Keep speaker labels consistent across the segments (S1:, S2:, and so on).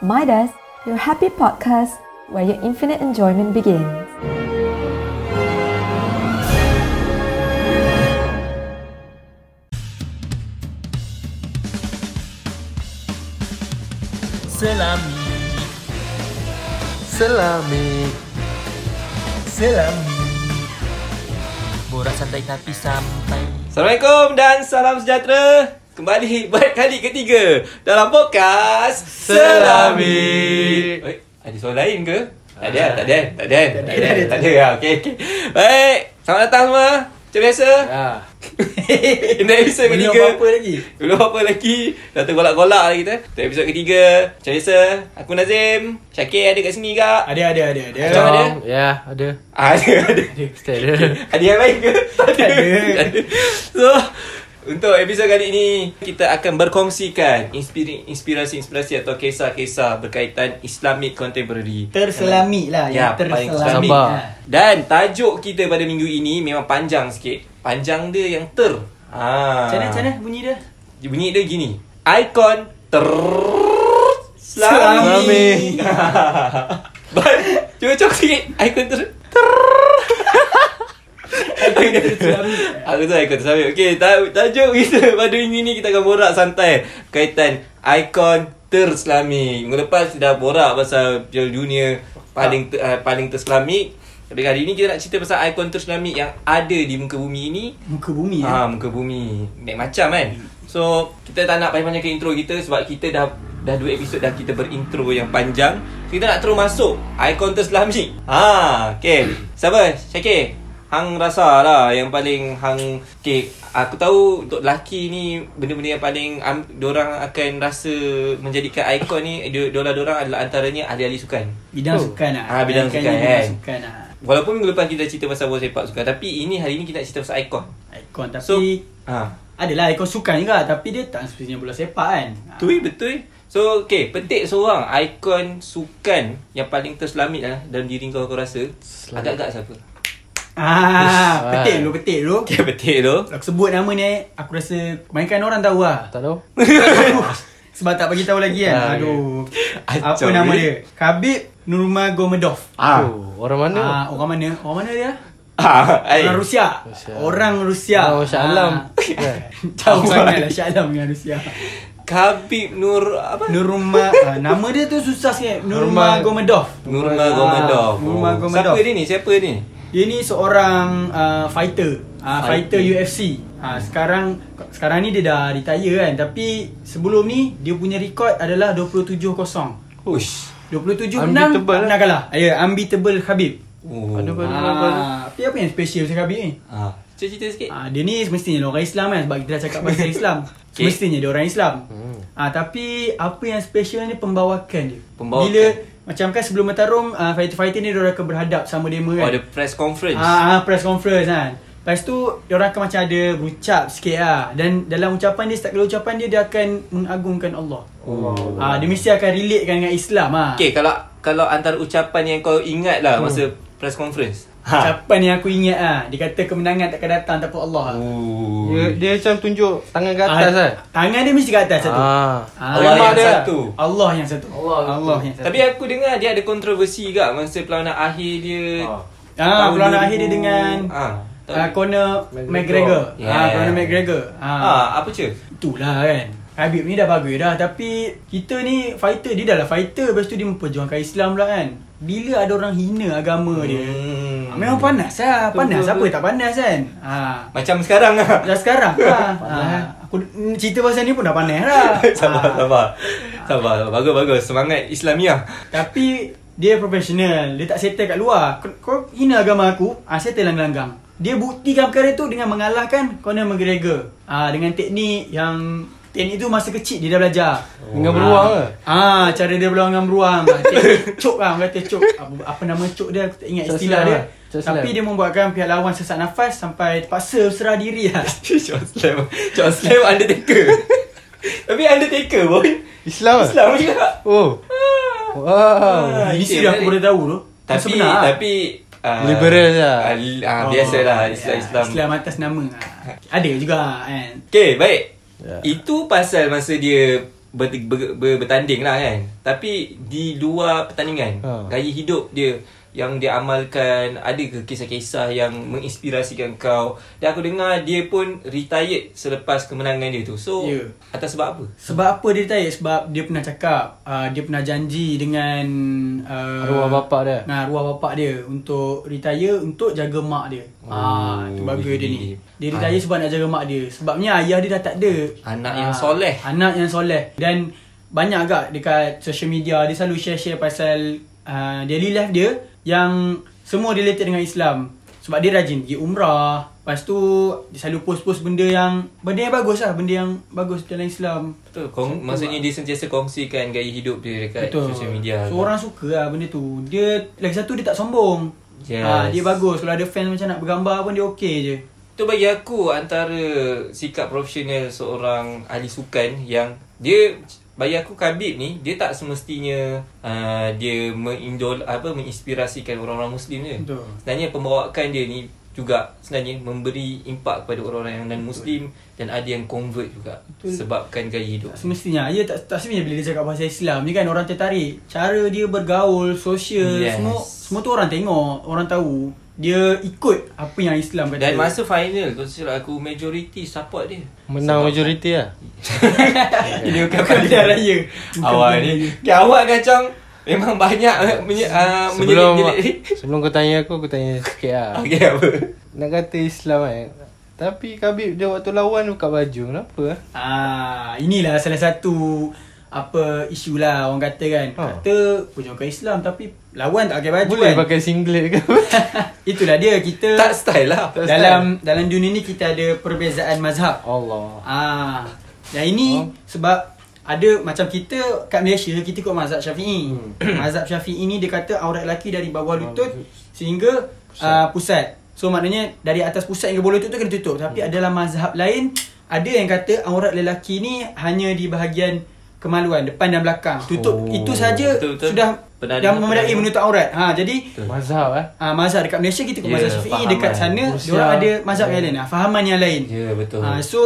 S1: Midas, your happy podcast where your infinite enjoyment begins.
S2: Selami.
S3: Selami.
S2: Selami. Borak santai tapi sampai
S4: Assalamualaikum dan salam sejahtera Kembali buat kali ketiga Dalam podcast
S3: Selami.
S4: Oi, Ada soalan lain ke? Tak ada, tak ada, tak ada, tak ada, tak ada, ya, okey, okey. Baik, selamat datang semua. Macam biasa.
S3: Ya.
S4: Ini episod
S2: Belum
S4: ketiga.
S2: apa-apa lagi?
S4: Belum apa lagi. Dah tergolak-golak lah kita. Untuk episod ketiga Macam biasa Aku Nazim Syakir ada kat sini kak?
S2: Ada ada ada ada.
S4: Macam?
S3: Ya ada.
S4: Ah, Ada, ada.
S3: Mesti ada.
S4: Ada yang lain ke? Tak
S2: ada.
S4: So untuk episod kali ini kita akan berkongsikan inspiri- inspirasi-inspirasi atau kisah-kisah berkaitan Islamic contemporary.
S2: Terselami lah
S4: Ya,
S2: Yang
S4: paling
S2: terselami.
S4: Dan tajuk kita pada minggu ini memang panjang sikit. Panjang dia yang ter. Ha.
S2: Macam mana bunyi dia
S4: Bunyi dia gini. Icon ter
S2: Selami.
S4: But, cuba cok sikit. Icon ter Aku tahu ikut Sambil Okay ta- Tajuk kita pada minggu ni Kita akan borak santai. Kaitan Ikon terselami. Minggu lepas dah borak Pasal Piala Dunia Paling ter, uh, paling terselami. Tapi kali ni kita nak cerita Pasal ikon terselami Yang ada di muka bumi ni
S2: Muka bumi
S4: Ah,
S2: ha.
S4: muka bumi. Naik macam kan? So Kita tak nak panjang-panjang ke intro kita Sebab kita dah Dah dua episod dah kita berintro yang panjang. So, Kita nak terus masuk Ikon terselami. Ha Okay Siapa? Syakir Hang rasa lah yang paling hang Okay Aku tahu untuk lelaki ni Benda-benda yang paling um, Diorang akan rasa Menjadikan ikon ni Diorang-diorang adalah antaranya Ahli-ahli sukan
S2: Bidang
S3: Oh.
S2: sukan lah
S4: Ah, bidang
S2: Kan
S4: sukan,
S2: bidang
S4: kan?
S2: sukan lah
S4: Walaupun minggu lepas kita cerita pasal bola sepak sukan Tapi ini hari ni kita nak cerita pasal ikon
S2: Ikon tapi
S4: So ha.
S2: Adalah ikon sukan juga Tapi dia tak sepatutnya bola sepak kan ha.
S4: Betul betul. So okay, petik seorang ikon sukan yang paling terselamit lah dalam diri kau kau rasa. Agak-agak siapa?
S2: Ah, petik dulu, petik dulu.
S4: Okay, petik tu.
S2: Aku sebut nama ni, aku rasa kebanyakan orang tahu lah.
S3: Tak tahu
S2: Sebab tak bagi tahu lagi kan.
S3: Ah,
S2: Aduh. Apa
S4: Acau
S2: nama dia? Khabib Nurmagomedov.
S4: Ah.
S3: oh, Orang mana
S2: Ah, orang mana? Orang mana dia?
S4: Ah.
S2: Orang Rusia.
S3: Rusia.
S2: Orang Rusia.
S3: Oh Syah Alam
S2: Ah. Jauh sangat lah Syah Alam dengan Rusia.
S4: Khabib Nur apa?
S2: Nurma ah, nama dia tu susah sikit. Nurmagomedov.
S4: Nurmagomedov.
S2: Ah, Nurmagomedov.
S4: Siapa dia ni? Siapa ni?
S2: Dia ni seorang uh, fighter. Uh, fighter.
S4: Fighter.
S2: UFC. Uh, sekarang sekarang ni dia dah retire kan tapi sebelum ni dia punya rekod adalah 27-0.
S4: Ush.
S2: 27
S3: Unbeatable
S2: menang tak
S3: lah.
S2: kalah. Ya, yeah, unbeatable Khabib.
S4: Oh.
S2: Ah, tapi apa yang special pasal Khabib ni?
S4: Ah. Cerita sikit.
S2: Ah, dia ni semestinya dia orang Islam kan sebab kita dah cakap pasal Islam.
S4: Okay.
S2: Semestinya dia orang Islam.
S3: Hmm.
S2: Ah, tapi apa yang special ni pembawakan dia.
S4: Pembawakan.
S2: Bila macam kan sebelum bertarung uh, fighter-fighter ni dia orang akan berhadap sama demo
S4: Oh,
S2: kan.
S4: ada press conference.
S2: Ah, ah, press conference kan. Lepas tu dia orang akan macam ada berucap sikit lah Dan dalam ucapan dia Setiap kali ucapan dia Dia akan mengagungkan Allah
S4: Oh.
S2: ah, Dia mesti akan relate kan dengan Islam ah.
S4: Okay, kalau kalau antara ucapan yang kau ingat lah masa press conference.
S2: Ucapan yang aku ingat ah, Dia kata kemenangan takkan datang tanpa Allah
S4: Oh.
S3: dia, dia macam tunjuk Tangan ke atas
S2: ah,
S3: kan
S2: Tangan dia mesti kat atas satu
S3: Ah.
S2: Ah,
S4: Allah
S3: Mak
S4: yang
S3: dia.
S4: satu.
S2: Allah yang satu
S3: Allah
S2: Allah yang satu
S4: Tapi aku dengar dia ada kontroversi juga masa perlawanan akhir dia.
S3: Ah.
S2: ah, perlawanan
S4: 2000.
S2: akhir dia dengan
S4: ah,
S2: ah, Conor
S3: McGregor.
S2: McGregor
S4: Yeah.
S2: ah, Conor McGregor ah.
S4: ah, apa je?
S2: Itulah kan Habib ni dah bagus dah Tapi Kita ni fighter Dia dah lah fighter Lepas tu dia memperjuangkan Islam pula kan Bila ada orang hina agama dia
S4: Hmm.
S2: ah, Memang panas lah Panas
S3: Betul,
S2: Siapa
S3: betul.
S2: tak panas kan ha.
S4: Macam sekarang lah.
S2: Dah sekarang lah ha. Aku cerita pasal ni pun dah panas lah
S4: sabar,
S2: Ah.
S4: sabar. Sabar, sabar. Bagus, bagus. Semangat Islamiah.
S2: Tapi Dia profesional Dia tak settle kat luar Kau, kau hina agama aku ah, Settle lah gelanggang Dia buktikan perkara tu Dengan mengalahkan Conor McGregor ah, Dengan teknik yang Teknik tu masa kecil dia dah belajar
S3: Dengan beruang ke?
S2: Ah, cara dia beruang dengan beruang. Ah, Teknik cok lah, orang kata cok. Apa, apa nama cok dia, aku tak ingat
S3: Cok
S2: istilah dia.
S3: lah. Cok slam.
S2: Tapi dia membuatkan pihak lawan sesak nafas sampai terpaksa berserah diri lah.
S4: John Slam. John Slam Undertaker. Tapi Undertaker pun
S3: Islam ke?
S4: Islam juga.
S3: Oh Wow
S2: Ah, ini
S4: okay,
S2: sih aku boleh tahu tu.
S4: Tapi
S2: Sebenar lah.
S4: tapi uh,
S3: Liberal lah.
S4: Uh, uh, biasalah Islam
S2: ya,
S4: Islam.
S2: Islam atas nama. Ah, Ada juga kan.
S4: Okay, baik.
S3: Ya.
S4: Itu pasal masa dia ber, ber, ber, bertanding lah kan Tapi di luar pertandingan
S3: Ha.
S4: Gaya hidup dia yang dia amalkan Ada ke kisah-kisah yang menginspirasikan kau Dan aku dengar dia pun retired selepas kemenangan dia tu So
S2: Ya.
S4: atas sebab apa?
S2: Sebab apa dia retire? Sebab dia pernah cakap uh, Dia pernah janji dengan uh,
S3: Arwah bapak dia.
S2: Nah, arwah bapak dia Untuk retire Untuk jaga mak dia oh, Ah, tu bagus dia ni Dia retire sebab nak jaga mak dia Sebabnya ayah dia dah tak ada
S4: Anak
S2: Ah,
S4: yang soleh.
S2: Anak yang soleh Dan banyak agak dekat social media Dia selalu share-share pasal uh, Daily life dia Yang semua related dengan Islam Sebab dia rajin pergi umrah Lepas tu Dia selalu post-post benda yang Benda yang bagus lah Benda yang bagus dalam Islam
S4: Betul. Kong, maksudnya dia sentiasa kongsikan gaya hidup dia dekat
S2: Betul.
S4: social media.
S2: So orang suka lah benda tu. Dia lagi satu dia tak sombong.
S4: Yes.
S2: Ha, dia bagus. Kalau ada fans macam nak bergambar pun dia okey je.
S4: Itu bagi aku antara sikap profesional seorang ahli sukan yang dia bagi aku Khabib ni dia tak semestinya uh, dia mengindol apa menginspirasikan orang-orang muslim je.
S2: Betul.
S4: Sebenarnya pembawaan dia ni juga sebenarnya memberi impak kepada orang-orang yang non muslim dan ada yang convert juga
S2: Betul.
S4: sebabkan gaya hidup.
S2: Tak semestinya. Ya tak, tak semestinya bila dia cakap pasal Islam ni kan orang tertarik. Cara dia bergaul, sosial,
S4: Yes.
S2: semua semua tu orang tengok, orang tahu. Dia ikut apa yang Islam kata.
S4: Dan masa final kalau silap aku majority support dia.
S3: Menang
S4: Sebab-
S3: majoriti lah.
S4: Dia bukan
S2: pilihan raya.
S4: Awal ni. Okay, awak kacang memang banyak uh, menye, uh,
S3: Sebelum
S4: menyelit-nyelit.
S3: sebelum kau tanya aku, aku tanya sikit lah.
S4: Okey apa?
S3: Nak kata Islam kan. Tapi Khabib dia waktu lawan buka baju. Kenapa ah?
S2: Ah, inilah salah satu apa isu lah orang kata kan.
S3: Ha.
S2: Kata perjuangan Islam tapi lawan tak pakai baju
S3: Boleh
S2: kan.
S3: pakai singlet ke?
S2: Itulah dia kita
S4: Tak style lah.
S3: Tak
S2: dalam dalam dunia ni kita ada perbezaan mazhab.
S3: Allah.
S2: Ah, yang ini
S3: Oh.
S2: sebab ada macam kita kat Malaysia kita ikut mazhab Syafi'i.
S3: Hmm.
S2: mazhab Syafi'i ni dia kata aurat lelaki dari bawah lutut sehingga pusat. Uh, pusat. So maknanya dari atas pusat hingga bawah lutut tu kena tutup. Tapi
S3: Hmm.
S2: adalah mazhab lain ada yang kata aurat lelaki ni hanya di bahagian kemaluan depan dan belakang. Tutup
S3: Oh.
S2: itu saja sudah dah
S4: dengar,
S2: memadai menutup aurat. Ha jadi
S3: Mazhab eh.
S2: Ah mazhab dekat Malaysia kita ikut
S4: Ya,
S2: mazhab Syafi'i dekat sana
S3: Rusia.
S2: dia orang ada mazhab yang lain ah fahaman yang lain.
S4: Ya betul.
S2: Ah so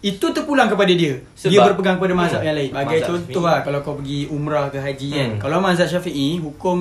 S2: itu terpulang kepada dia.
S4: Sebab-
S2: dia berpegang kepada mazhab
S4: Hmm.
S2: yang lain. Bagai
S4: Mazhab
S2: contoh
S4: Syafi'i.
S2: lah kalau kau pergi umrah ke haji kan.
S4: Hmm.
S2: Kalau mazhab Syafi'i hukum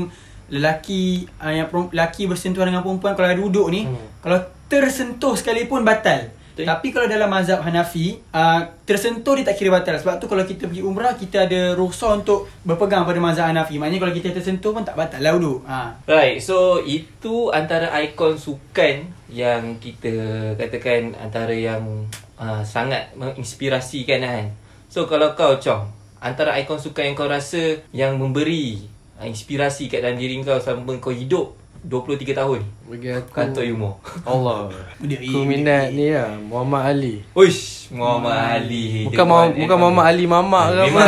S2: lelaki uh, yang lelaki bersentuhan dengan perempuan kalau ada duduk ni
S3: Hmm.
S2: kalau tersentuh sekalipun batal.
S4: Betul.
S2: Tapi kalau dalam mazhab Hanafi uh, tersentuh dia tak kira batal. Sebab tu kalau kita pergi umrah kita ada rukhsah untuk berpegang pada mazhab Hanafi. Maknanya kalau kita tersentuh pun tak batal lah duduk. Ha.
S4: Right, so itu antara ikon sukan yang kita katakan antara yang uh, sangat menginspirasikan kan. So kalau kau Chong, antara ikon sukan yang kau rasa yang memberi uh, inspirasi kat dalam diri kau selama kau hidup 23 tahun
S3: Bagi aku
S4: kantor humor.
S3: Allah. Aku minat ni lah Muhammad Ali.
S4: Uish, Muhammad Ali.
S3: Bukan Muhammad, bukan Muhammad Ali Mamak ke apa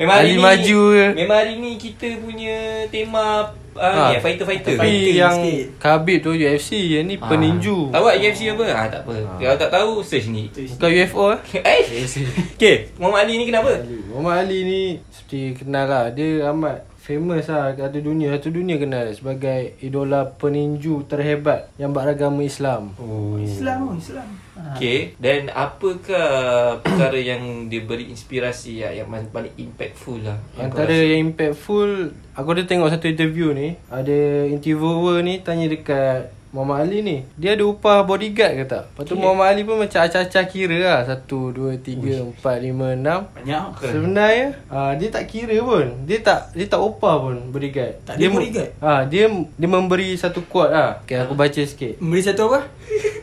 S4: Memang,
S3: Ali
S4: ni,
S3: maju ke?
S4: Memang hari ni kita punya tema uh,
S3: Ha.
S4: ni, eh, fighter-fighter.
S3: Tapi
S2: Fighter
S3: yang
S2: sikit.
S3: Khabib tu UFC, yang ni peninju.
S4: Awak UFC apa? Ah tak apa. Kalau tak tahu search ni.
S3: Bukan UFO eh?
S4: Eh. Okay, Muhammad Ali ni kenapa?
S3: Ali. Muhammad Ali ni seperti kenal lah Dia amat famous lah kat satu dunia Satu dunia kenal sebagai idola peninju terhebat Yang beragama Islam
S4: Oh.
S2: Islam oh, Islam.
S4: Okay, dan apakah perkara yang dia beri inspirasi ya, yang paling impactful lah? yang
S3: Antara
S4: rasa?
S3: yang impactful Aku ada tengok satu interview ni Ada interviewer ni tanya dekat Muhammad Ali ni Dia ada upah bodyguard ke tak Lepas tu
S4: Okay.
S3: Muhammad Ali pun macam acah-acah kira lah Satu, dua, tiga, empat, lima, enam
S2: Banyak.
S3: Sebenarnya uh, dia tak kira pun. Dia tak dia tak upah pun bodyguard.
S2: Tak ada
S3: dia
S2: bodyguard?
S3: Ah, dia dia memberi satu quote lah. Okay, aku baca sikit.
S2: Memberi satu apa?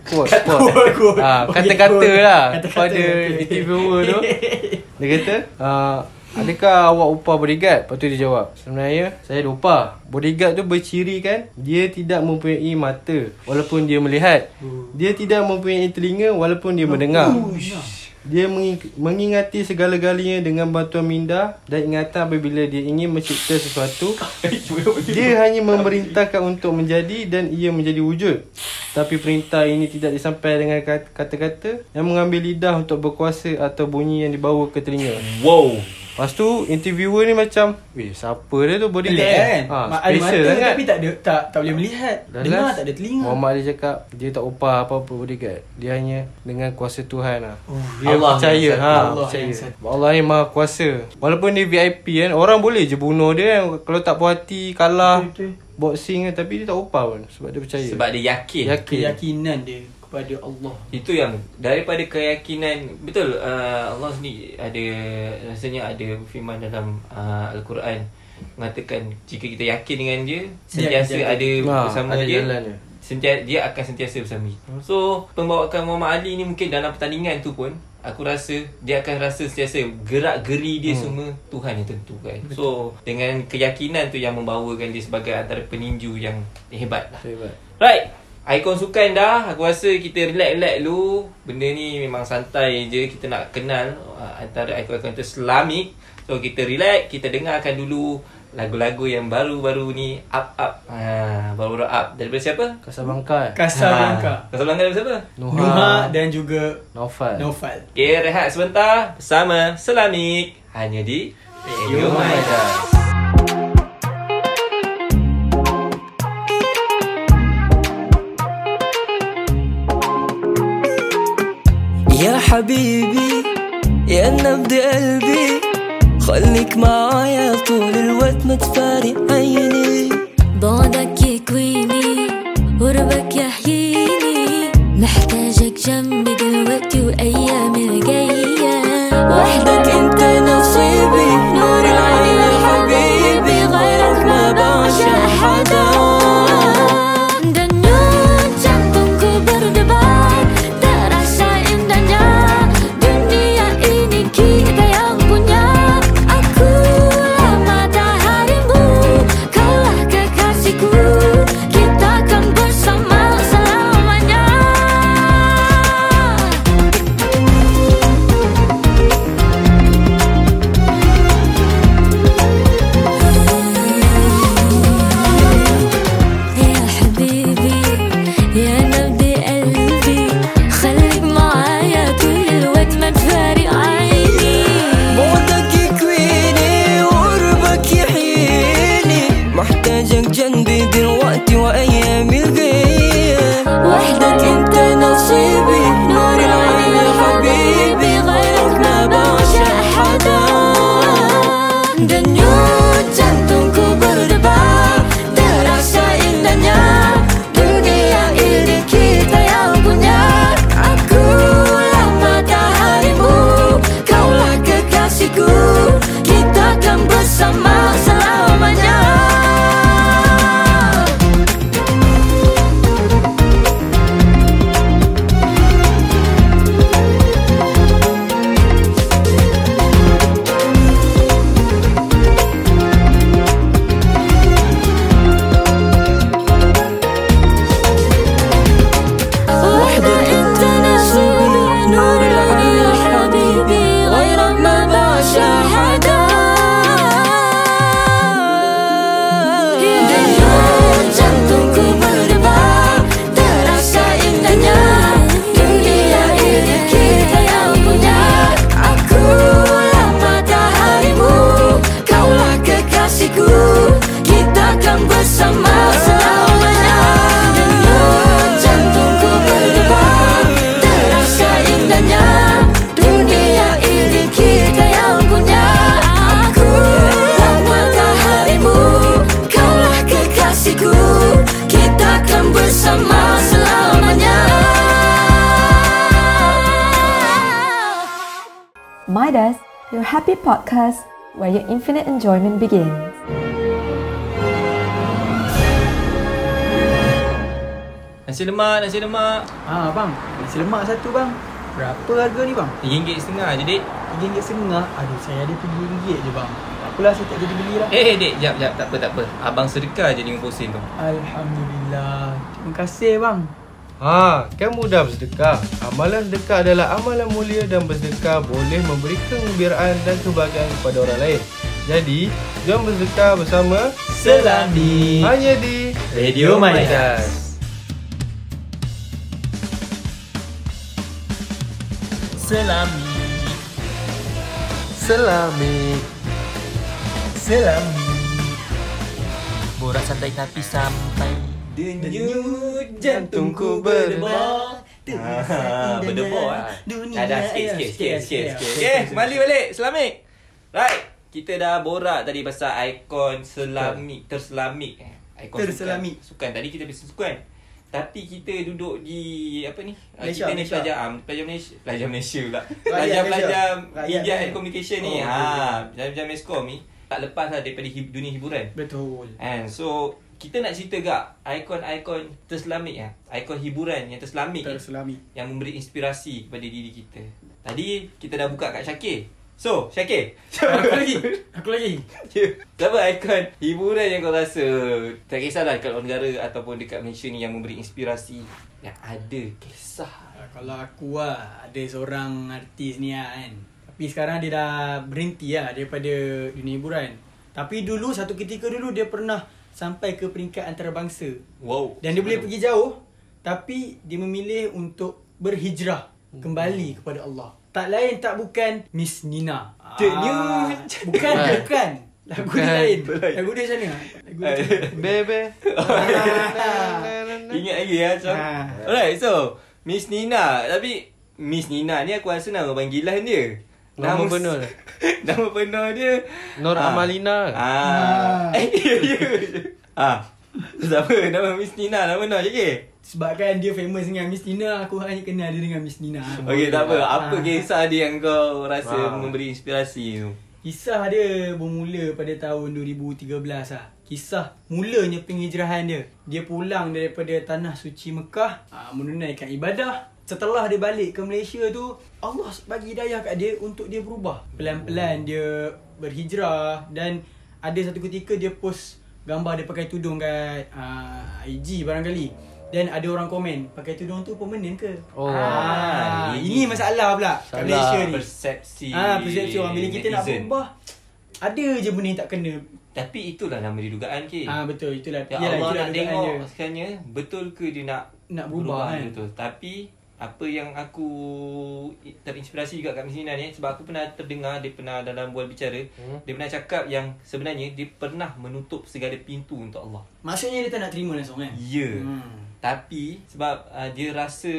S3: Quote,
S2: Kata
S3: quote.
S2: quote.
S3: Ah,
S2: Okay,
S3: kata-kata lah
S2: Kata-kata,
S3: pada
S2: okay.
S3: interviewer tu. Dia kata, uh, Adakah awak upah bodyguard? Lepas tu dia jawab Sebenarnya saya ada upah Bodyguard tu berciri kan Dia tidak mempunyai mata Walaupun dia melihat Dia tidak mempunyai telinga Walaupun dia mendengar dia mengi- mengingati segala-galanya dengan bantuan minda dan ingatan apabila dia ingin mencipta sesuatu. dia hanya memerintahkan untuk menjadi dan ia menjadi wujud. Tapi perintah ini tidak disampaikan dengan kat- kata-kata yang mengambil lidah untuk berkuasa atau bunyi yang dibawa ke telinga.
S4: Wow.
S3: Lepas tu interviewer ni macam Weh siapa dia tu bodyguard
S2: Pelik kan?
S3: ha,
S2: Mak ada
S3: Special
S2: mata
S3: sangat
S2: tapi tak ada tak tak boleh melihat.
S3: Dan
S2: Dengar
S3: last,
S2: tak ada telinga.
S3: Muhammad dia cakap Dia tak upah apa-apa bodyguard Dia hanya dengan kuasa Tuhan lah
S2: Oh,
S3: Dia
S4: Allah
S3: percaya
S4: yang
S3: ha,
S2: Allah
S3: percaya.
S2: yang.
S3: Allah yang maha kuasa Walaupun dia VIP kan Orang boleh je bunuh dia kan Kalau tak puas hati Kalah. Boxing kan Tapi dia tak upah pun Sebab dia percaya
S4: Sebab dia yakin.
S3: Yakin
S2: Keyakinan dia kepada Allah.
S4: Itu yang daripada keyakinan betul uh, Allah sendiri ada rasanya ada firman dalam uh, al-Quran mengatakan jika kita yakin dengan dia sentiasa
S2: dia-
S4: ada
S3: Ha,
S4: bersama
S3: ada
S4: dia sentiasa dia akan sentiasa bersama kita. So pembawakan Muhammad Ali ni mungkin dalam pertandingan tu pun aku rasa dia akan rasa sentiasa gerak geri dia hmm. semua Tuhan yang tentukan. So dengan keyakinan tu yang membawakan dia sebagai antara peninju yang hebat lah.
S3: Hebat
S4: Right Ikon sukan dah Aku rasa kita relax-relax dulu Benda ni memang santai je Kita nak kenal uh, Antara ikon-ikon Islamik So kita relax Kita dengarkan dulu Lagu-lagu yang baru-baru ni Up-up ha, Baru-baru up Daripada siapa?
S3: Casablanca eh?
S2: Casablanca.
S4: Ha. Casablanca daripada siapa?
S3: Nuha,
S2: Nuha dan juga
S3: Naufal
S2: Naufal.
S4: Okay rehat sebentar Bersama Selamik Hanya di Radio Maidas
S5: حبيبي يا نبض قلبي. خليك معايا طول الوقت ما تفارق عيني.
S6: بعدك يكويني قربك يحييني. محتاجك جنبي دلوقتي وأيامي الجاية.
S5: وحدك
S1: Midas, your happy podcast where your infinite enjoyment begins.
S4: Nasi lemak, nasi lemak
S2: Ah bang, nasi lemak satu bang. Berapa harga ni bang?
S4: RM3 setengah je dek
S2: RM3 setengah. Aduh, saya ada RM7 je bang. Tak apalah, saya tak jadi beli lah.
S4: Eh, eh dek, jap, jap, tak apa, tak apa Abang sedekah je RM50 tu
S2: Alhamdulillah. Terima kasih bang.
S3: Ha, kan mudah bersedekah. Amalan sedekah adalah amalan mulia dan bersedekah boleh memberi kegembiraan dan kebahagiaan kepada orang lain. Jadi, jom bersedekah bersama
S2: Selami.
S3: hanya di
S2: Radio Maidas.
S4: Selami
S3: Selami
S7: Borak santai tapi sampai
S4: Denyut jantungku berdebar Ah, berdebar eh. Dah dah sikit sikit sikit sikit sikit. Okay, kembali balik. Selamik. Right. Kita dah borak tadi pasal ikon selamik, terselamik eh. Ikon
S2: Terselamik.
S4: Sukan. sukan. Tadi kita pasal sukan. Tapi kita duduk di apa ni? Ah,
S2: Malaysia,
S4: kita ni
S2: Malaysia.
S4: pelajar am, pelajar Malaysia, pelajar Malaysia pula.
S2: Rakyat
S4: Pelajar-pelajar
S2: Malaysia.
S4: media and communication ni.
S2: Oh,
S4: ha, pelajar Meskom ni tak lepas lah daripada hib, dunia hiburan.
S2: Betul.
S4: And so kita nak cerita gak ikon-ikon terselamik ya. Ikon hiburan yang terselamik ni
S2: Terselami.
S4: yang memberi inspirasi kepada diri kita. Tadi kita dah buka kat Syakir. So, Syakir.
S2: Aku lagi. Aku lagi.
S4: Siapa ikon hiburan yang kau rasa tak kisahlah dekat luar negara ataupun dekat Malaysia ni yang memberi inspirasi yang ada kisah.
S2: Ah, Kalau aku lah Ada seorang artis ni lah kan Tapi sekarang dia dah berhenti lah Daripada dunia hiburan Tapi dulu Satu ketika dulu Dia pernah Sampai ke peringkat antarabangsa.
S4: Wow.
S2: Dan dia boleh pergi jauh Tapi Dia memilih untuk Berhijrah Kembali kepada Allah. Tak lain tak bukan Miss Nina. Ah, Bukan Bukan. Lagu dia lain. Lagu dia macam mana? Lagu dia
S3: Bebe.
S4: Ingat lagi ya.
S2: Ha.
S4: Alright, so Miss Nina, tapi Miss Nina ni aku rasa nama panggilan dia.
S3: Nama penuh dia?
S4: Nama penuh dia
S3: Nur
S4: Ah.
S3: Amalina
S4: Ah. Eh, ya, ya. Ah. Siapa nama Miss Nina? Nama penuh je ke?
S2: Sebabkan dia famous dengan Miss Nina Aku hanya kenal dia dengan Miss Nina
S4: Okey, tak apa. Apa
S2: Ah.
S4: kisah dia yang kau rasa
S3: Ah.
S4: memberi inspirasi tu?
S2: Kisah dia bermula pada tahun 2013 lah. Kisah mulanya penghijrahan dia. Dia pulang daripada tanah suci Mekah aa, menunaikan ibadah. Setelah dia balik ke Malaysia tu, Allah bagi hidayah kat dia untuk dia berubah. Pelan-pelan dia berhijrah dan ada satu ketika dia post gambar dia pakai tudung kat aa, IG barangkali. Dan ada orang komen, pakai tudung tu permanent ke?
S3: Oh.
S2: Ah,
S4: ini
S2: ini masalah pula kat. Malaysia ni.
S4: Persepsi
S2: Ah, persepsi orang bila kita nak berubah ada je benda yang tak kena.
S4: Tapi itulah nama dia dugaan ke?
S2: Ah betul itulah.
S4: Ya Allah
S2: itulah
S4: nak tengok
S2: dia.
S4: sekarangnya betul ke dia nak
S2: Nak berubah, kan?
S4: betul. Tapi apa yang aku terinspirasi juga kat Miss Nina ni sebab aku pernah terdengar dia pernah dalam bual bicara
S3: Hmm.
S4: dia pernah cakap yang sebenarnya dia pernah menutup segala pintu untuk Allah.
S2: Maksudnya dia tak nak terima langsung kan?
S4: Ya.
S2: Hmm.
S4: Tapi sebab uh, dia rasa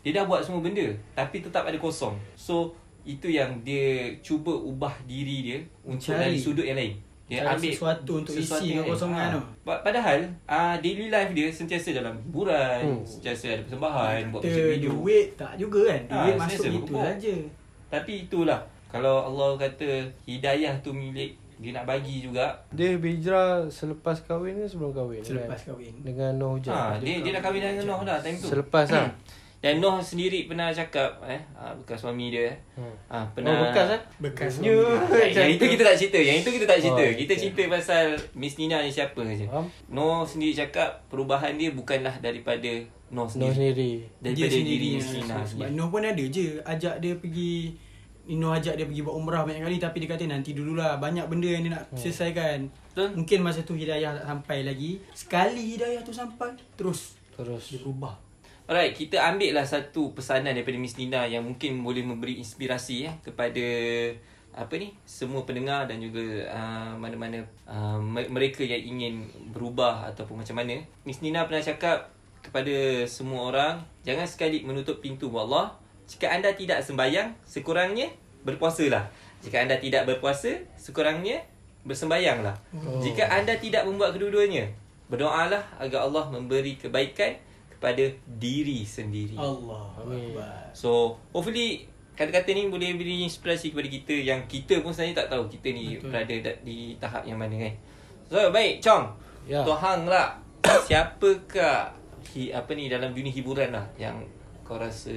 S4: dia dah buat semua benda tapi tetap ada kosong. So itu yang dia cuba ubah diri dia untuk
S2: Cari.
S4: dari sudut yang lain. Dia
S2: Cari
S4: ambil
S2: sesuatu untuk isi
S4: yang lain.
S2: kekosongan
S4: Ha.
S2: tu.
S4: Pa- Padahal uh, daily life dia sentiasa dalam hiburan,
S3: Hmm.
S4: sentiasa ada persembahan, buat music video.
S2: duit tak juga kan? Duit
S4: Ah,
S2: masuk itu saja.
S4: Tapi itulah kalau Allah kata hidayah tu milik dia nak bagi juga.
S3: Dia berhijrah selepas kahwin ke sebelum kahwin?
S2: Selepas
S3: kan?
S2: kahwin.
S3: Dengan Noh Hujan
S4: Ha, dia, dia dah kahwin dengan Noh dah time tu.
S3: Selepas lah
S4: Dan Noh sendiri pernah cakap eh ah, bekas suami dia eh.
S3: Hmm.
S4: Ah pernah
S3: Oh bekas eh?
S2: Bekas
S4: Ya,
S2: suami.
S4: yang, yang itu kita tak cerita. Yang itu kita tak cerita.
S3: Oh,
S4: kita
S3: okay.
S4: cerita pasal Miss Nina ni siapa saja. Noh sendiri cakap perubahan dia bukanlah daripada Noh
S3: Noh
S4: sendiri.
S3: sendiri
S4: Daripada diri Miss Nina
S2: Sebab
S4: sendiri.
S2: Noh pun ada je ajak dia pergi Noh ajak dia pergi buat umrah banyak kali tapi dia kata nanti dululah banyak benda yang dia nak
S3: Hmm.
S2: selesaikan.
S4: Betul.
S2: Mungkin masa tu hidayah tak sampai lagi. Sekali hidayah tu sampai terus
S3: Terus
S2: dia berubah.
S4: Alright, kita ambil lah satu pesanan daripada Miss Nina yang mungkin boleh memberi inspirasi eh, kepada apa ni semua pendengar dan juga uh, mana-mana uh, me- mereka yang ingin berubah ataupun macam mana. Miss Nina pernah cakap kepada semua orang, jangan sekali menutup pintu buat Allah. Jika anda tidak sembayang, sekurangnya berpuasalah. Jika anda tidak berpuasa, sekurangnya bersembayanglah.
S3: Oh.
S4: Jika anda tidak membuat kedua-duanya, berdoalah agar Allah memberi kebaikan kepada diri sendiri.
S2: Allah
S3: Amin.
S2: Akbar.
S4: So, hopefully kata-kata ni boleh beri inspirasi kepada kita yang kita pun sebenarnya tak tahu kita ni
S2: Betul.
S4: berada da- di tahap yang mana kan. So, baik, Chong.
S3: Ya.
S4: Hang lah. Siapakah hi, apa ni dalam dunia hiburan lah yang kau rasa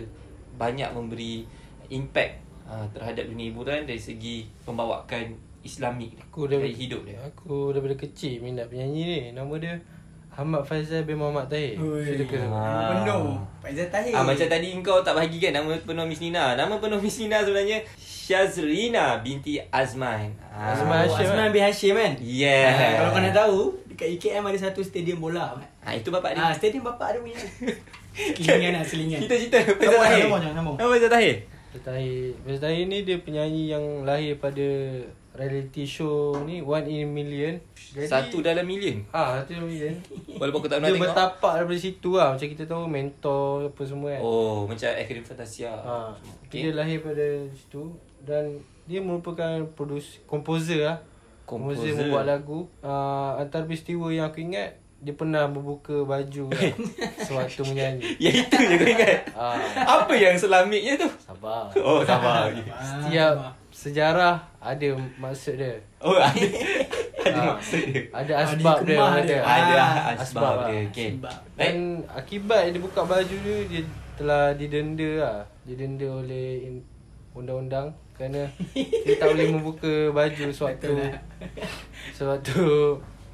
S4: banyak memberi impact uh, terhadap dunia hiburan dari segi pembawakan Islamik
S3: Aku dah
S4: dari hidup dia.
S3: Aku daripada kecil minat penyanyi ni Nama dia Ahmad Faizal bin Muhammad Tahir
S2: Ui.
S3: Silakan
S4: Ah.
S2: Penuh. Faizal Tahir.
S4: Ah macam tadi kau tak bahagikan nama penuh Miss Nina. Nama penuh Miss Nina sebenarnya Syazrina binti Azman. Ah.
S3: Azman Hashim,
S2: Azman bin Hashim kan?
S4: Yeah.
S2: Ah, kalau kau nak tahu, dekat UKM ada satu stadium bola. kan?
S4: Ah itu bapak dia.
S2: Ah, stadium bapak ada punya. Selingan lah, selingan.
S4: Kita cerita Faizal Tahir.
S2: nama, nama, nama.
S4: Nama Faizal Tahir.
S3: Faiz Tahir Faiz Tahir ni dia penyanyi yang lahir pada reality show ni One in a Million. Jadi,
S4: Satu dalam million?
S3: Ah, satu dalam million.
S4: Walaupun aku tak pernah
S3: Dia
S4: tengok.
S3: bertapak daripada situ lah. Macam kita tahu mentor apa semua kan.
S4: Oh macam Akademi Fantasia.
S3: Ha,
S4: Okay.
S3: Dia lahir pada situ. Dan dia merupakan produs komposer lah. Komposer
S4: Komposer.
S3: membuat lagu. Uh, Antara peristiwa yang aku ingat Dia pernah membuka baju kan. Sewaktu menyanyi.
S4: Yang itu je kau ingat.
S3: Ah.
S4: Apa yang selamiknya tu?
S3: Sabar.
S4: Oh sabar.
S3: Setiap sejarah ada maksud dia
S4: Oh ada Ada
S3: Ah.
S4: maksud dia
S3: Ada asbab dia,
S2: dia.
S3: kata.
S4: Ada
S2: Ah,
S4: asbab
S3: lah.
S4: dia Okay
S2: Sebab
S4: Baik
S3: Dan akibat dia buka baju dia Dia telah didenda lah Didenda oleh in- undang-undang Kerana dia tak boleh membuka baju sewaktu
S2: lah.
S3: Sewaktu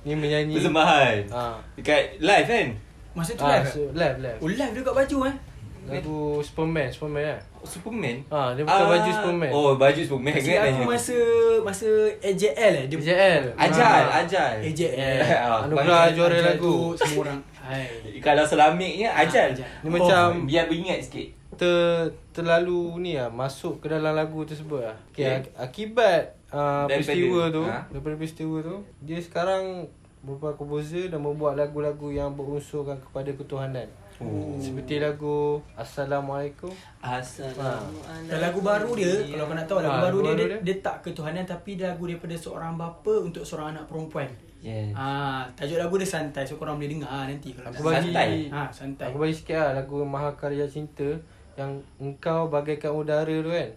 S3: ni menyanyi
S4: Persembahan
S3: ha.
S4: Dekat live kan
S2: Masa tu
S3: Ah,
S2: live
S3: so,
S2: so,
S3: live, live.
S2: Oh live dia kat baju eh
S3: Lagu Superman, Superman lah
S4: Oh, Superman?
S3: Ha, dia pakai baju Superman.
S4: Oh baju Superman
S2: Masa
S4: kan?
S2: aku masa Masa AJL eh? Dia
S3: JL
S4: Ajal
S3: ha.
S4: Ajal.
S2: AJL
S4: Ah,
S3: Anugerah juara
S2: Ajal
S3: lagu.
S2: tu Semua orang. Hai.
S4: Kalau selamiknya Ajal.
S2: Ajal.
S3: Ni macam
S4: Biar beringat sikit.
S3: ter, terlalu ni lah Masuk ke dalam lagu tersebut lah okay,
S4: Okay.
S3: ak- Akibat uh,
S4: Daripada-
S3: peristiwa tu
S4: ha?
S3: Daripada peristiwa tu Dia sekarang merupakan komposer dan membuat lagu-lagu yang berunsurkan kepada ketuhanan
S4: Oh.
S3: Seperti lagu Assalamualaikum
S4: Assalamualaikum
S2: Dan lagu baru dia Kalau kau nak tahu Lagu
S3: Ah,
S2: baru
S3: lagu
S2: dia,
S3: baru
S2: dia,
S3: dia.
S2: dia tak ketuhanan Tapi dia lagu daripada seorang bapa Untuk seorang anak perempuan
S4: Yes
S2: Ah, Tajuk lagu dia santai So korang boleh dengar ah, nanti kalau
S3: Aku bagi
S4: Santai.
S2: Ah, santai.
S3: Aku bagi sikit lah lagu Mahakarya Cinta Yang engkau bagaikan udara tu kan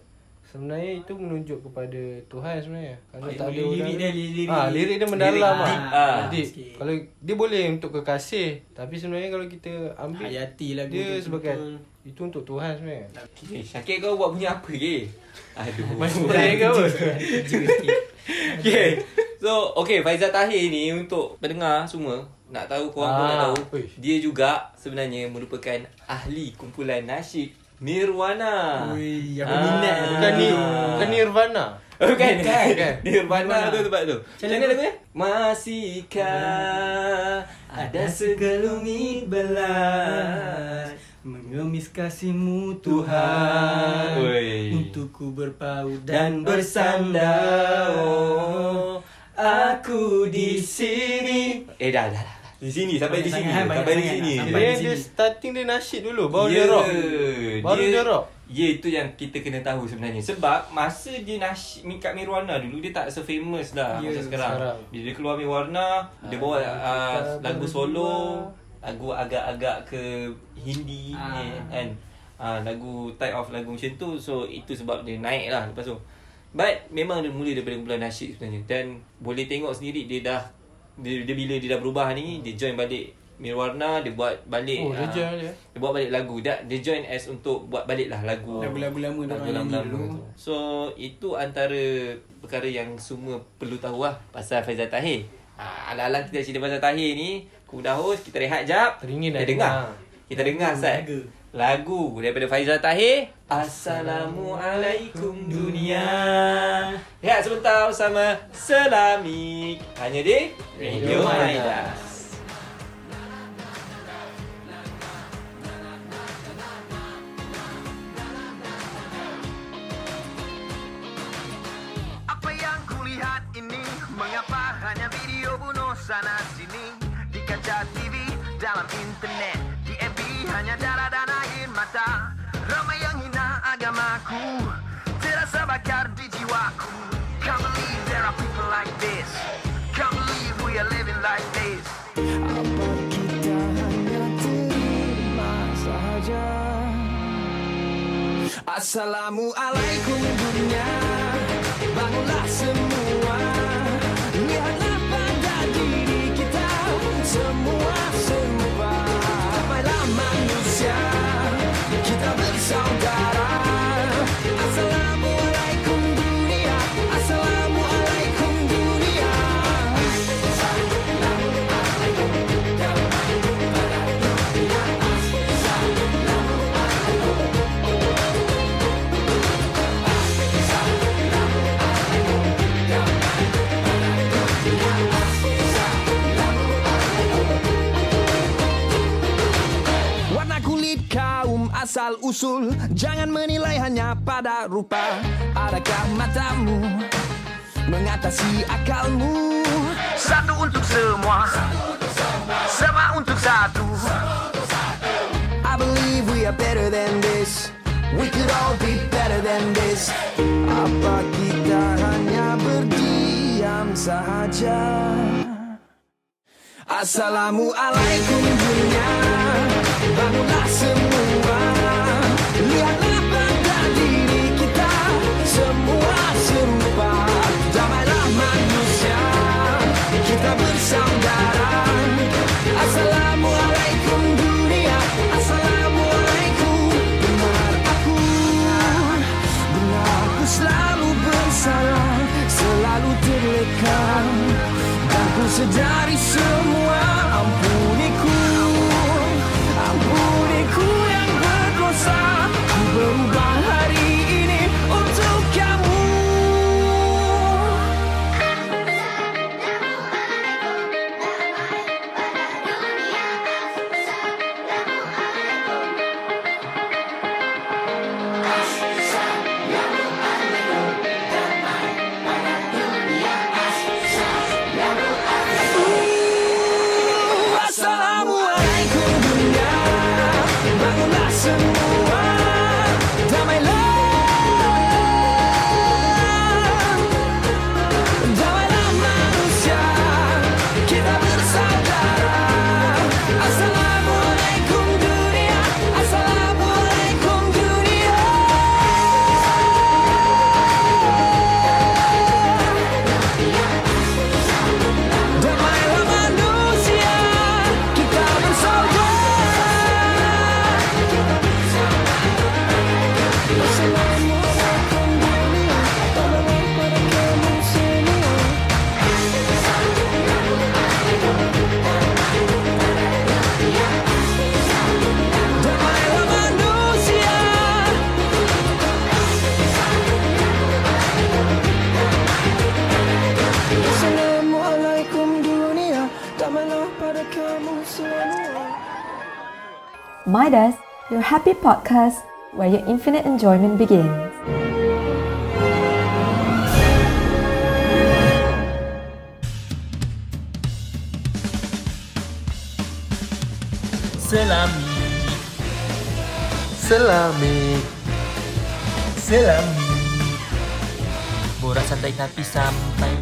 S3: Sebenarnya itu menunjuk kepada Tuhan sebenarnya Kalau
S2: Oh,
S3: tak ada
S2: lirik
S3: udara
S2: dia, lirik-
S3: ah, Lirik dia mendalam
S4: lirik deep, ah.
S3: Deep.
S2: Sikit.
S3: Kalau dia boleh untuk kekasih Tapi sebenarnya kalau kita ambil
S2: Hayati lagu
S3: Dia sebagai
S2: betul.
S3: Itu untuk Tuhan sebenarnya
S4: Eh, Syakir kau buat punya apa ke? Aduh
S3: Masih
S2: sikit.
S4: Okay So okay Faizal Tahir ni Untuk pendengar semua Nak tahu korang pun
S3: Ah,
S4: nak tahu
S3: uish.
S4: Dia juga Sebenarnya merupakan Ahli kumpulan nasyid Nirwana
S2: Ui, aku
S4: Ah.
S2: minat
S3: Bukan ni Bukan Nirvana
S4: Oh, Bukan
S3: Bukan.
S4: Nirvana
S2: Nirvana.
S4: tu tempat tu
S2: Macam
S4: mana
S2: lagu-
S4: lagunya? Masihkah Ada segelumit belas
S2: Mengemis kasihmu
S4: Tuhan.
S2: Tuhan
S4: Oi.
S2: Untukku berpaut
S4: dan
S2: dan
S4: bersandar
S2: bersandar
S4: oh, aku di sini eh dah dah dah di sini sampai di sini
S2: sangat,
S4: sampai di
S2: sangat.
S4: sini
S2: Sampai
S3: Dia,
S2: di
S3: dia
S2: sini.
S3: starting dia nasyid dulu Baru
S4: Ya,
S3: dia rock Baru dia, rock
S4: Ya itu yang kita kena tahu sebenarnya Sebab masa dia nasyid Kat Mirwana dulu Dia tak se-famous dah
S2: Ya,
S4: Macam sekarang
S3: sekarang.
S4: Bila dia keluar Mirwana Dia bawa uh, lagu solo Lagu agak-agak ke Hindi
S2: Ah.
S4: ni, kan uh, Lagu type of lagu macam tu So itu sebab dia naik lah Lepas tu But memang dia mula daripada kumpulan nasyid sebenarnya Dan boleh tengok sendiri Dia dah dia, dia bila dia dah berubah ni Dia join balik Mirwarna Dia buat balik
S3: Oh, dia
S4: ah,
S3: join dia?
S4: dia buat balik lagu. Dia, dia join as untuk buat balik lah lagu.
S2: Lagu-lagu lama dia
S4: lagu lama
S2: dulu.
S4: so itu antara perkara yang semua perlu tahu lah pasal Faizal Tahir. Ha, alang-alang kita cerita pasal Tahir ni aku dah host kita rehat jap.
S3: Teringin
S4: kita
S3: dah
S4: dengar.
S3: Dengar.
S4: kita dengar Sat
S2: lagu.
S4: daripada Faizal Tahir. Assalamualaikum dunia. Rehat sebentar bersama Selamik. Hanya di Radio Maidas
S5: Assalamualaikum dunia. Bangunlah semua
S8: asal usul Jangan menilai hanya pada rupa. Adakah matamu mengatasi akalmu? Satu untuk semua. Semua untuk satu. I believe we are better than this. We could all be better than this. Apa kita hanya berdiam saja Assalamualaikum dunia. Bangunlah semua to daddy somewhere
S1: Midas, your happy podcast where your infinite enjoyment begins.
S7: Selami.
S3: Selami.
S7: Selami. Borak santai tapi sampai.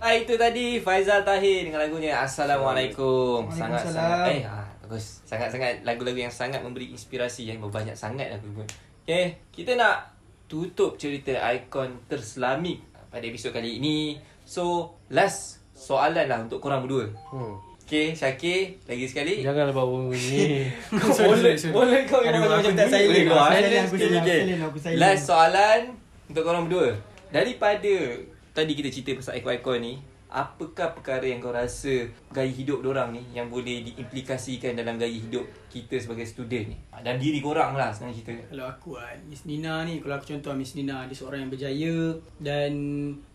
S4: Ah itu tadi Faizal Tahir dengan lagunya Assalamualaikum. Sangat-sangat eh ah, bagus. Sangat-sangat lagu-lagu yang sangat memberi inspirasi yang berbanyak sangat lagu pun. Okay, kita nak tutup cerita ikon terslamik pada episod kali ini. So, last soalan lah untuk korang berdua.
S3: hmm.
S4: Okay, Syakir, lagi sekali.
S3: Janganlah bawa bunyi
S4: Kau boleh, boleh kau
S2: Aduh,
S4: macam
S2: tak silent
S4: kau.
S2: Silent, aku silent, aku silent.
S4: Last soalan untuk korang berdua. Daripada tadi kita cerita pasal ikon-ikon ni, apakah perkara yang kau rasa gaya hidup orang ni yang boleh diimplikasikan dalam gaya hidup kita sebagai student ni? Dan diri korang lah sebenarnya cerita.
S2: Kalau aku kan Miss Nina ni Kalau aku contoh Miss Nina Dia seorang yang berjaya Dan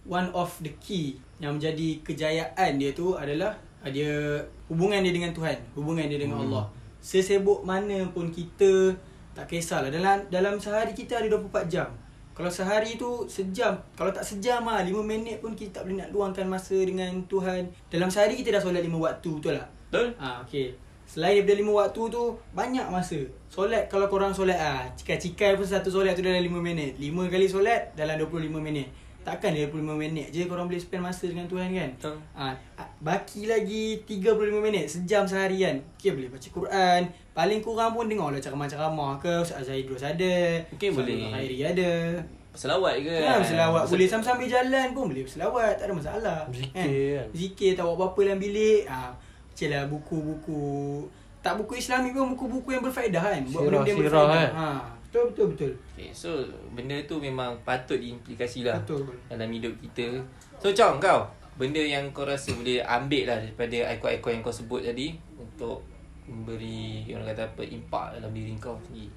S2: One of the key Yang menjadi kejayaan dia tu adalah ah, Dia Hubungan dia dengan Tuhan Hubungan dia dengan hmm. Allah Sesibuk mana pun kita Tak kisahlah Dalam dalam sehari kita ada 24 jam kalau sehari tu sejam Kalau tak sejam lah 5 minit pun kita tak boleh nak luangkan masa dengan Tuhan Dalam sehari kita dah solat 5 waktu betul tak?
S4: Betul?
S2: Ah okey. Selain daripada lima waktu tu banyak masa. Solat kalau korang solat ah cikai-cikai pun satu solat tu dalam 5 minit. 5 kali solat dalam 25 minit. Takkan 25 minit je korang boleh spend masa dengan Tuhan kan?
S4: Betul.
S2: Ah, baki lagi 35 minit sejam seharian. Okay boleh baca Quran. Paling kurang pun dengar lah ceramah-ceramah ke Ustaz Zaidul ada.
S4: Mungkin boleh.
S2: Khairi ada.
S4: Selawat ke?
S2: Ya, berselawat boleh sambil-sambil jalan pun boleh berselawat, tak ada masalah.
S3: Zikir kan.
S2: Zikir tak buat apa-apa dalam bilik. Ah, bacalah buku-buku tak buku Islami pun buku-buku yang berfaedah kan. Buat
S3: Sirah-
S2: benda yang
S3: sirah,
S2: berfaedah.
S3: kan?
S2: Ha, betul betul betul.
S4: Okay, so benda tu memang patut diimplikasi lah
S2: Betul.
S4: dalam hidup kita. So Chong kau, benda yang kau rasa boleh ambil lah daripada ikon-ikon yang kau sebut tadi untuk memberi orang kata apa impak dalam diri kau sendiri.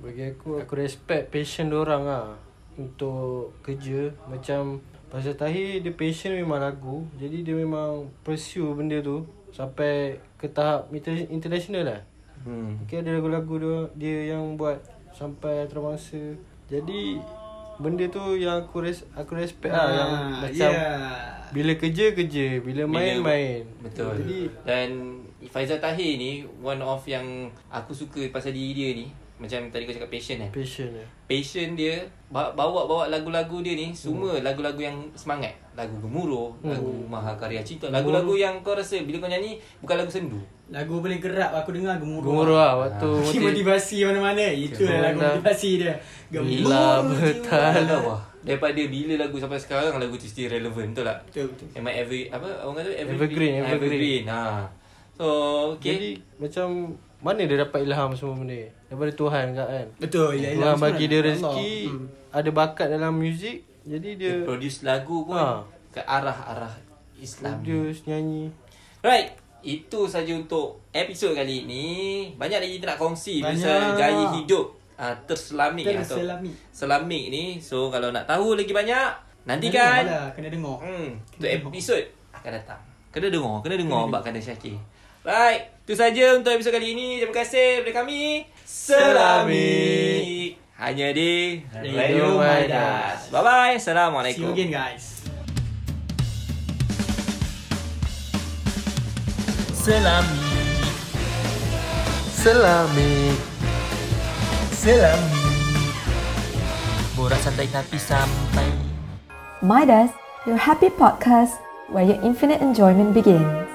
S3: Bagi aku Aku respect passion orang lah Untuk kerja Macam Pasal Tahir Dia passion memang lagu Jadi dia memang Pursue benda tu Sampai Ke tahap inter- International lah
S4: Hmm.
S3: Okay ada lagu-lagu dia, dia yang buat sampai terbangsa. Jadi benda tu yang aku res, aku respect lah yang
S2: Ah,
S3: macam
S2: yeah.
S3: bila kerja kerja, bila main
S4: Bila-
S3: main.
S4: Betul.
S3: Jadi
S4: Dan Faizal Tahir ni one of yang aku suka pasal diri dia ni. Macam tadi kau cakap passion kan.
S3: passion dia.
S4: Passion dia ba- bawa-bawa lagu-lagu dia ni semua lagu-lagu yang semangat. Lagu gemuruh,
S3: Hmm.
S4: lagu mahakarya cipta, lagu-lagu yang kau rasa bila kau nyanyi bukan lagu sendu.
S2: Lagu paling kerap aku dengar gemuruh.
S3: Gemuruh lah waktu
S2: Motivasi,
S3: motiv-
S2: motivasi mana-mana. Itu lah lagu motivasi dia.
S4: Alah wah. Daripada bila lagu sampai sekarang lagu tu still relevant betul tak?
S2: Betul betul.
S4: Am I ever apa orang kata evergreen
S3: Evergreen, evergreen.
S4: Ha. So okay.
S3: Jadi macam mana dia dapat ilham semua benda ni? Daripada Tuhan kat kan?
S2: Betul. ya,
S3: Tuhan bagi dia rezeki,
S2: Allah. Hmm.
S3: ada bakat dalam muzik, jadi dia
S4: dia produce lagu pun
S3: Ha.
S4: ke arah-arah Islam.
S3: produce, nyanyi.
S4: Right. Itu saja untuk episod kali ini. Banyak lagi kita nak kongsi
S2: Banyak.
S4: pasal gaya hidup uh, terselamik atau
S2: Terselamik.
S4: selamik ni. So kalau nak tahu lagi banyak,
S2: Kena
S4: nantikan
S2: dengar lah, Kena dengar.
S4: Hmm,
S2: Kena
S4: untuk
S2: dengar.
S4: episod akan datang. Kena dengar, kena dengar Mbak Kanda Syakir. Right, itu saja untuk episod kali ini. Terima kasih daripada kami. Selami. Hanya di
S2: Radio
S4: Midas. Bye-bye.
S2: See you
S4: Assalamualaikum.
S2: again guys.
S7: Selami
S3: Selami.
S7: Selami Borak santai tapi sampai
S1: Midas, your happy podcast where your infinite enjoyment begins.